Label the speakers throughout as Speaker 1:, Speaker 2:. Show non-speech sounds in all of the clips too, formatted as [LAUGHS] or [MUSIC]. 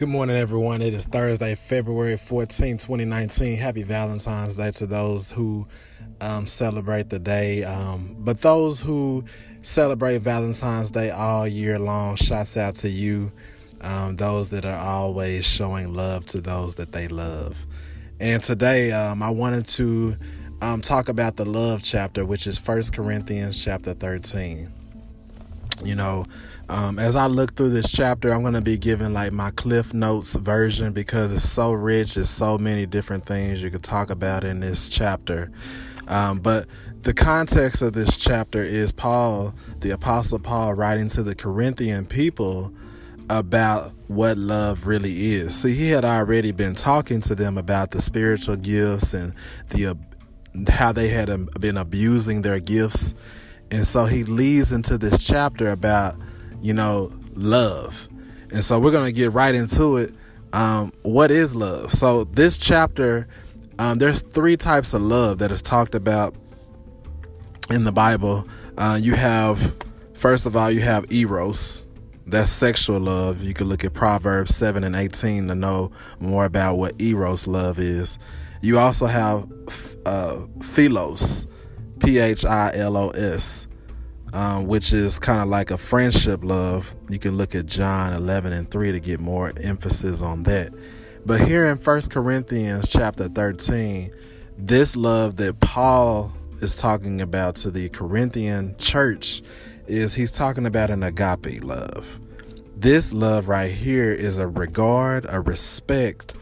Speaker 1: Good morning, everyone. It is Thursday, February 14, 2019. Happy Valentine's Day to those who um, celebrate the day. Um, but those who celebrate Valentine's Day all year long, shouts out to you. Um, those that are always showing love to those that they love. And today, um, I wanted to um, talk about the love chapter, which is First Corinthians chapter 13. You know, um, as I look through this chapter, I'm going to be giving like my Cliff Notes version because it's so rich. There's so many different things you could talk about in this chapter. Um, but the context of this chapter is Paul, the Apostle Paul, writing to the Corinthian people about what love really is. See, he had already been talking to them about the spiritual gifts and the how they had um, been abusing their gifts. And so he leads into this chapter about you know, love. And so we're going to get right into it. Um, what is love? So this chapter, um, there's three types of love that is talked about in the Bible. Uh, you have, first of all, you have eros. That's sexual love. You can look at Proverbs 7 and 18 to know more about what eros love is. You also have uh, philos, P H I L O S um, which is kind of like a friendship love. You can look at John 11 and 3 to get more emphasis on that. But here in 1 Corinthians chapter 13, this love that Paul is talking about to the Corinthian church is he's talking about an agape love. This love right here is a regard, a respect,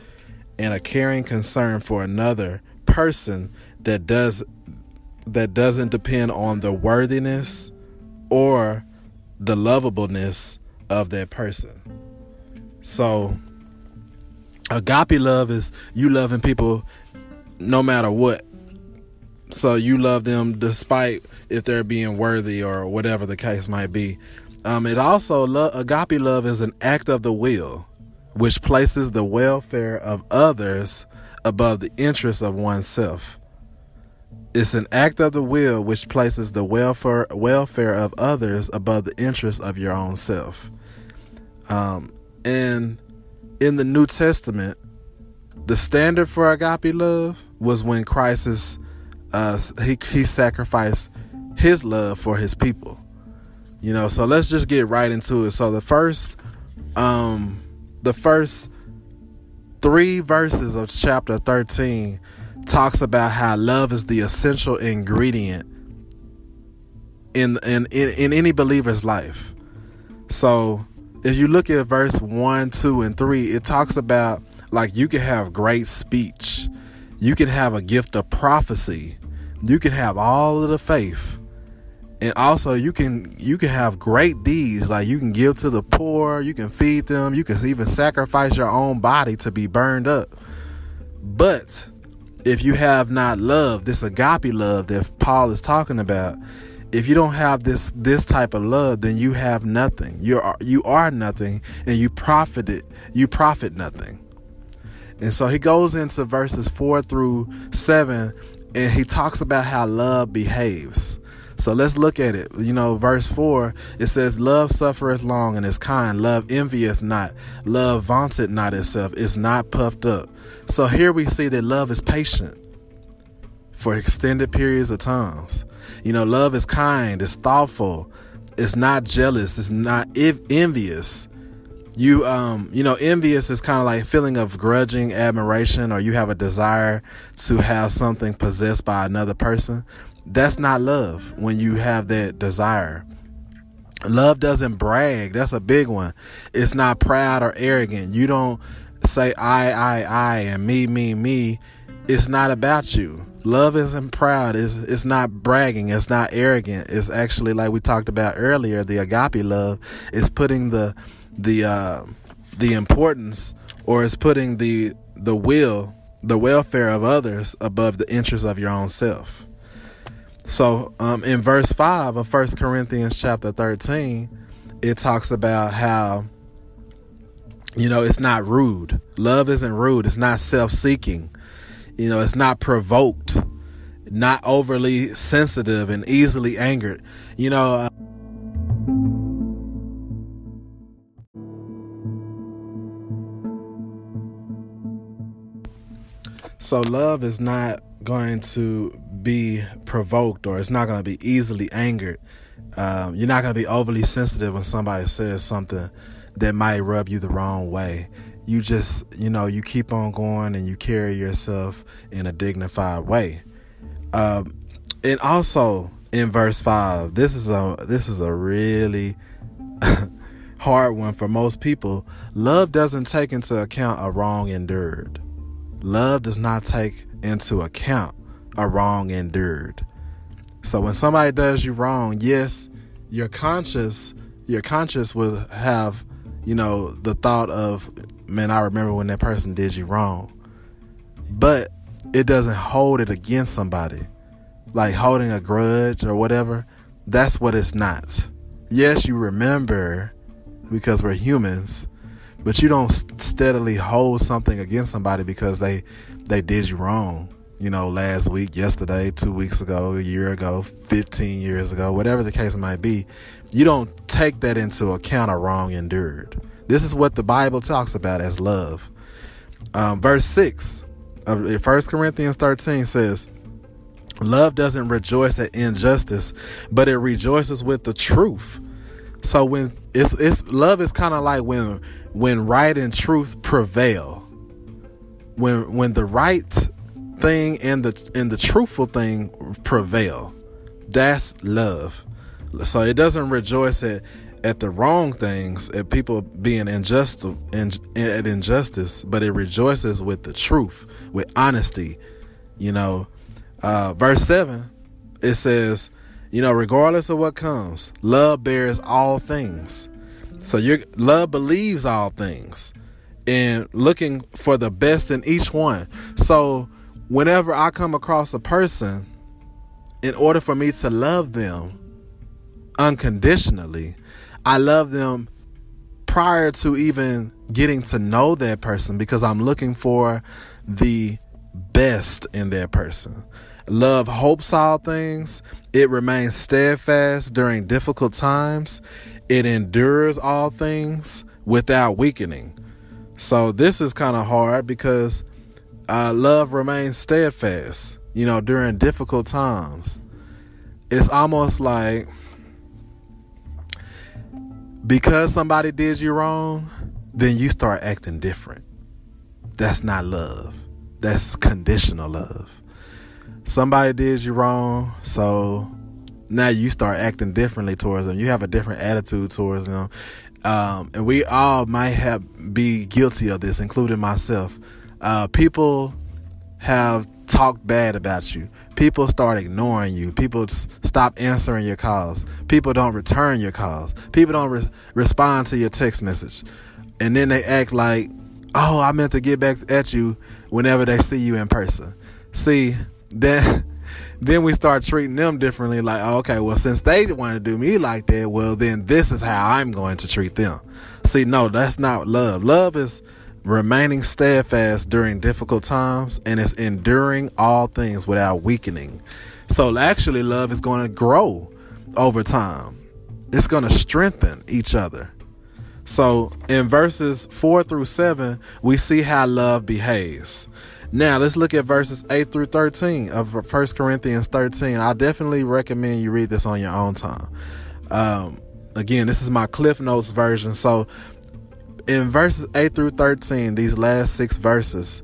Speaker 1: and a caring concern for another person that does that doesn't depend on the worthiness or the lovableness of that person. So, agape love is you loving people no matter what. So, you love them despite if they're being worthy or whatever the case might be. Um, it also, lo- agape love is an act of the will, which places the welfare of others above the interests of oneself. It's an act of the will which places the welfare welfare of others above the interests of your own self. Um, and in the New Testament, the standard for agape love was when Christ is, uh, he he sacrificed his love for his people. You know, so let's just get right into it. So the first, um, the first three verses of chapter thirteen talks about how love is the essential ingredient in in in, in any believer's life. So if you look at verse 1, 2, and 3, it talks about like you can have great speech, you can have a gift of prophecy, you can have all of the faith. And also you can you can have great deeds like you can give to the poor, you can feed them, you can even sacrifice your own body to be burned up. But if you have not love, this agape love that Paul is talking about, if you don't have this this type of love, then you have nothing. You are you are nothing, and you profit it. You profit nothing. And so he goes into verses four through seven, and he talks about how love behaves. So let's look at it. You know, verse 4, it says, Love suffereth long and is kind. Love envieth not. Love vaunteth not itself, is not puffed up. So here we see that love is patient for extended periods of times. You know, love is kind, it's thoughtful, it's not jealous, it's not envious. You um, you know, envious is kind of like feeling of grudging admiration or you have a desire to have something possessed by another person. That's not love when you have that desire. Love doesn't brag. That's a big one. It's not proud or arrogant. You don't say I, I, I, and me, me, me. It's not about you. Love isn't proud. It's, it's not bragging. It's not arrogant. It's actually like we talked about earlier. The agape love is putting the the uh, the importance, or is putting the the will, the welfare of others above the interests of your own self. So um, in verse 5 of First Corinthians chapter 13, it talks about how, you know, it's not rude. Love isn't rude. It's not self seeking. You know, it's not provoked, not overly sensitive and easily angered. You know, uh, So, love is not going to be provoked or it's not going to be easily angered. Um, you're not going to be overly sensitive when somebody says something that might rub you the wrong way. You just, you know, you keep on going and you carry yourself in a dignified way. Um, and also in verse five, this is a this is a really [LAUGHS] hard one for most people. Love doesn't take into account a wrong endured. Love does not take into account a wrong endured. So when somebody does you wrong, yes, your conscious your conscious will have, you know, the thought of, man, I remember when that person did you wrong. But it doesn't hold it against somebody. Like holding a grudge or whatever. That's what it's not. Yes, you remember because we're humans, but you don't steadily hold something against somebody because they they did you wrong you know, last week, yesterday, two weeks ago, a year ago, 15 years ago, whatever the case might be, you don't take that into account a wrong endured. This is what the Bible talks about as love. Um, verse 6 of 1 Corinthians 13 says, Love doesn't rejoice at injustice, but it rejoices with the truth. So when it's it's love is kind of like when when right and truth prevail. When when the right thing and the and the truthful thing prevail. That's love. So it doesn't rejoice at at the wrong things, at people being unjust in, at injustice, but it rejoices with the truth, with honesty. You know, uh, verse seven, it says, you know, regardless of what comes, love bears all things. So your love believes all things, and looking for the best in each one. So whenever I come across a person, in order for me to love them unconditionally, I love them prior to even getting to know that person because I'm looking for the best in that person. Love hopes all things. It remains steadfast during difficult times. It endures all things without weakening. So this is kind of hard because uh, love remains steadfast, you know, during difficult times. It's almost like because somebody did you wrong, then you start acting different. That's not love. That's conditional love. Somebody did you wrong, so now you start acting differently towards them. You have a different attitude towards them. Um, and we all might have be guilty of this, including myself uh, people have talked bad about you. People start ignoring you. People stop answering your calls. People don't return your calls. People don't re- respond to your text message. And then they act like, oh, I meant to get back at you whenever they see you in person. See, [LAUGHS] then then we start treating them differently like oh, okay well since they want to do me like that well then this is how i'm going to treat them see no that's not love love is remaining steadfast during difficult times, and it's enduring all things without weakening. So, actually, love is going to grow over time, it's going to strengthen each other. So, in verses 4 through 7, we see how love behaves. Now, let's look at verses 8 through 13 of 1 Corinthians 13. I definitely recommend you read this on your own time. Um, again, this is my Cliff Notes version. So, in verses 8 through 13, these last six verses,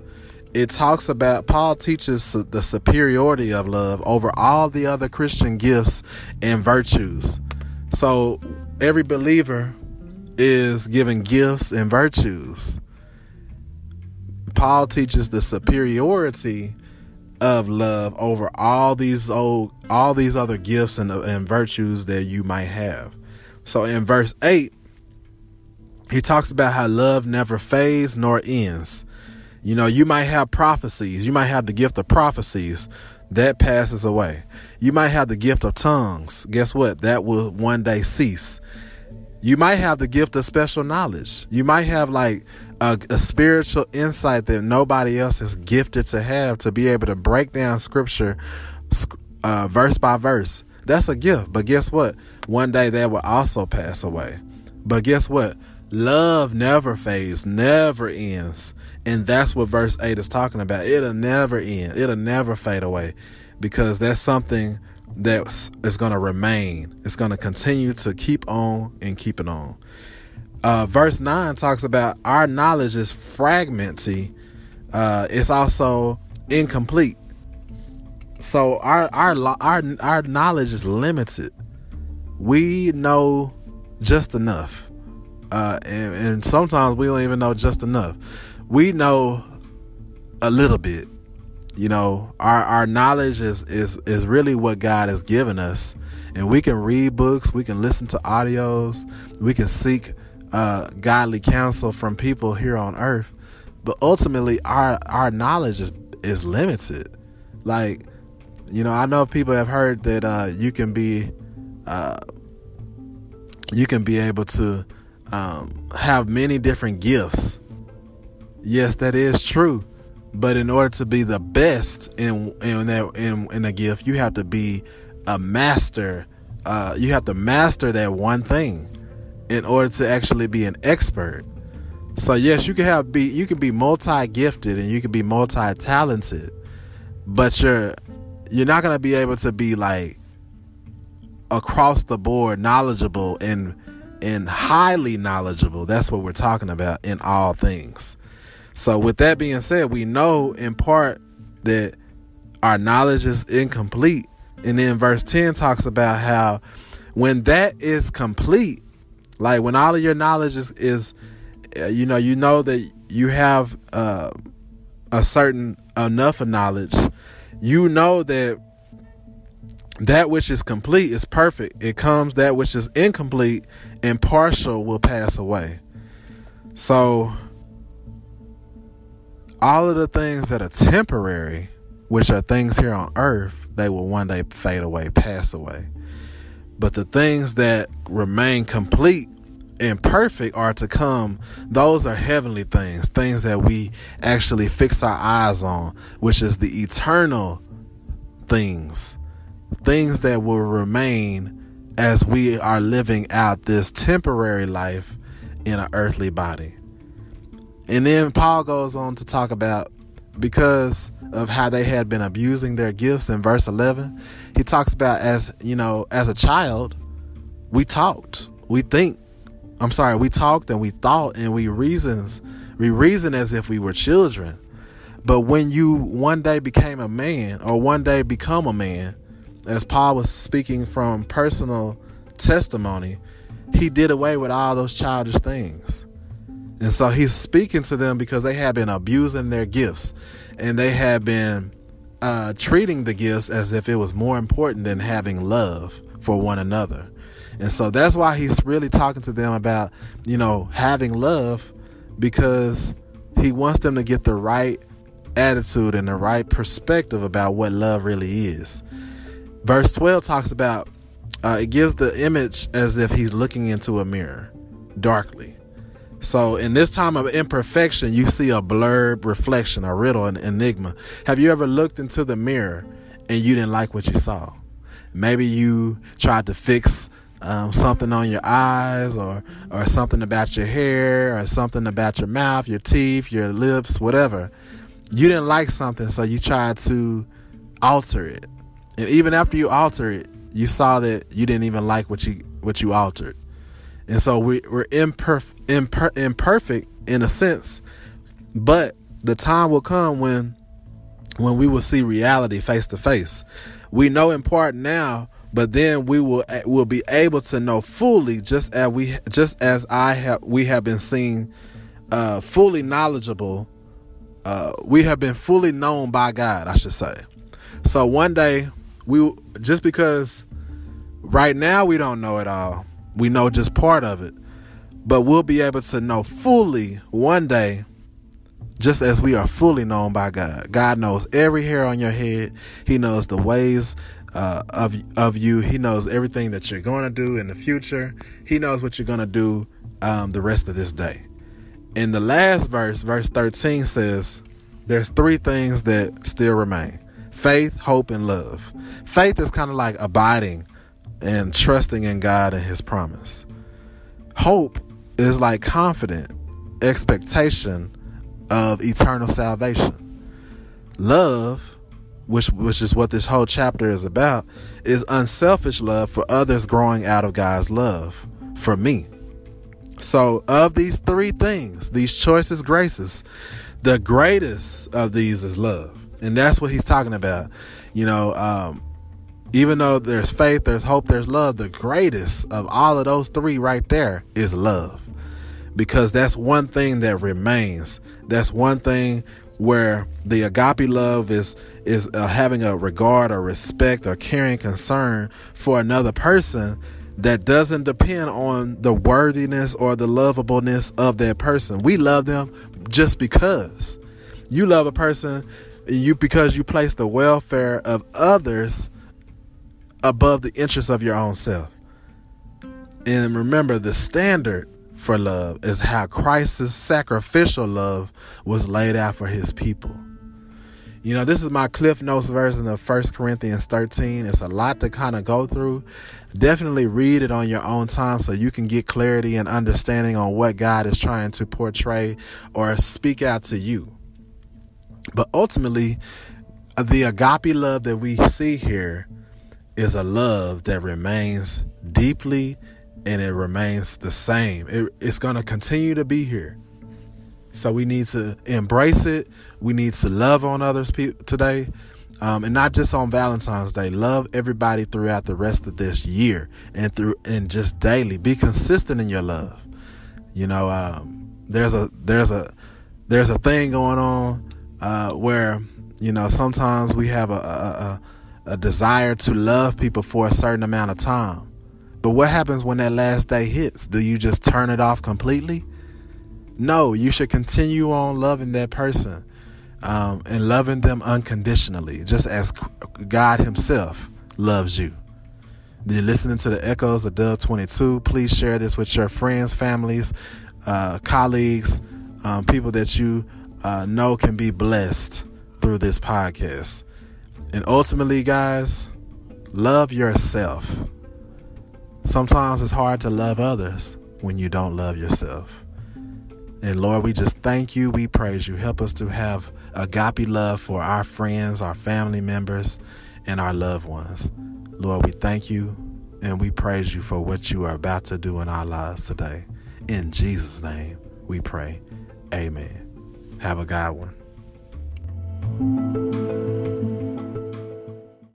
Speaker 1: it talks about Paul teaches the superiority of love over all the other Christian gifts and virtues. So every believer is given gifts and virtues. Paul teaches the superiority of love over all these old all these other gifts and, and virtues that you might have. So in verse 8 he talks about how love never fades nor ends. You know, you might have prophecies, you might have the gift of prophecies that passes away. You might have the gift of tongues. Guess what? That will one day cease. You might have the gift of special knowledge. You might have like a, a spiritual insight that nobody else is gifted to have to be able to break down scripture uh, verse by verse. That's a gift. But guess what? One day that will also pass away. But guess what? Love never fades, never ends. And that's what verse 8 is talking about. It'll never end, it'll never fade away because that's something that is going to remain. It's going to continue to keep on and keep it on. Uh, verse 9 talks about our knowledge is fragmenty, uh, it's also incomplete. So our our our our knowledge is limited. We know just enough, uh, and, and sometimes we don't even know just enough. We know a little bit. You know, our our knowledge is is is really what God has given us, and we can read books, we can listen to audios, we can seek uh, godly counsel from people here on earth, but ultimately our our knowledge is is limited. Like you know, I know people have heard that uh, you can be, uh, you can be able to um, have many different gifts. Yes, that is true. But in order to be the best in in that in, in a gift, you have to be a master. Uh, you have to master that one thing in order to actually be an expert. So yes, you can have be you can be multi gifted and you can be multi talented, but your you're not to be able to be like across the board knowledgeable and and highly knowledgeable. That's what we're talking about in all things. So with that being said, we know in part that our knowledge is incomplete. And then verse 10 talks about how when that is complete, like when all of your knowledge is, is uh, you know, you know that you have uh, a certain enough of knowledge you know that that which is complete is perfect. It comes that which is incomplete and partial will pass away. So all of the things that are temporary, which are things here on earth, they will one day fade away, pass away. But the things that remain complete and perfect are to come. Those are heavenly things, things that we actually fix our eyes on, which is the eternal things, things that will remain as we are living out this temporary life in an earthly body. And then Paul goes on to talk about because of how they had been abusing their gifts in verse 11, he talks about as, you know, as a child, we talked, we think, I'm sorry, we talked and we thought and we reasons, we reason as if we were children. But when you one day became a man or one day become a man, as Paul was speaking from personal testimony, he did away with all those childish things. And so he's speaking to them because they have been abusing their gifts and they have been uh, treating the gifts as if it was more important than having love for one another. And so that's why he's really talking to them about, you know, having love because he wants them to get the right attitude and the right perspective about what love really is. Verse 12 talks about uh, it gives the image as if he's looking into a mirror darkly. So, in this time of imperfection, you see a blurred reflection, a riddle, an enigma. Have you ever looked into the mirror and you didn't like what you saw? Maybe you tried to fix um, something on your eyes or or something about your hair or something about your mouth, your teeth, your lips, whatever. You didn't like something, so you tried to alter it. And even after you alter it, you saw that you didn't even like what you what you altered. And so we, we're imperf- imper- imperfect in a sense, but the time will come when when we will see reality face to face. We know in part now, but then we will will be able to know fully just as we just as I have we have been seen uh, fully knowledgeable uh, we have been fully known by God I should say so one day we just because right now we don't know it all we know just part of it but we'll be able to know fully one day just as we are fully known by God. God knows every hair on your head. He knows the ways uh, of of you. He knows everything that you're going to do in the future. He knows what you're going to do um, the rest of this day. In the last verse, verse 13 says, "There's three things that still remain: faith, hope, and love." Faith is kind of like abiding and trusting in God and His promise. Hope is like confident expectation of eternal salvation. Love, which which is what this whole chapter is about, is unselfish love for others growing out of God's love for me. So, of these three things, these choices, graces, the greatest of these is love. And that's what he's talking about. You know, um, even though there's faith, there's hope, there's love, the greatest of all of those three right there is love. Because that's one thing that remains. That's one thing where the agape love is is uh, having a regard or respect or caring concern for another person that doesn't depend on the worthiness or the lovableness of that person. We love them just because. You love a person you because you place the welfare of others above the interests of your own self. And remember the standard for love is how Christ's sacrificial love was laid out for his people. You know, this is my Cliff Notes version of 1 Corinthians 13. It's a lot to kind of go through. Definitely read it on your own time so you can get clarity and understanding on what God is trying to portray or speak out to you. But ultimately, the agape love that we see here is a love that remains deeply and it remains the same. It, it's going to continue to be here. So we need to embrace it. We need to love on others pe- today. Um, and not just on Valentine's Day. Love everybody throughout the rest of this year and through and just daily. Be consistent in your love. You know, um, there's a there's a there's a thing going on uh, where you know sometimes we have a, a, a desire to love people for a certain amount of time. But what happens when that last day hits? Do you just turn it off completely? No, you should continue on loving that person um, and loving them unconditionally, just as God Himself loves you. You're listening to the echoes of Dove 22. Please share this with your friends, families, uh, colleagues, um, people that you uh, know can be blessed through this podcast. And ultimately, guys, love yourself. Sometimes it's hard to love others when you don't love yourself. And Lord, we just thank you. We praise you. Help us to have agape love for our friends, our family members, and our loved ones. Lord, we thank you and we praise you for what you are about to do in our lives today. In Jesus' name, we pray. Amen. Have a God one.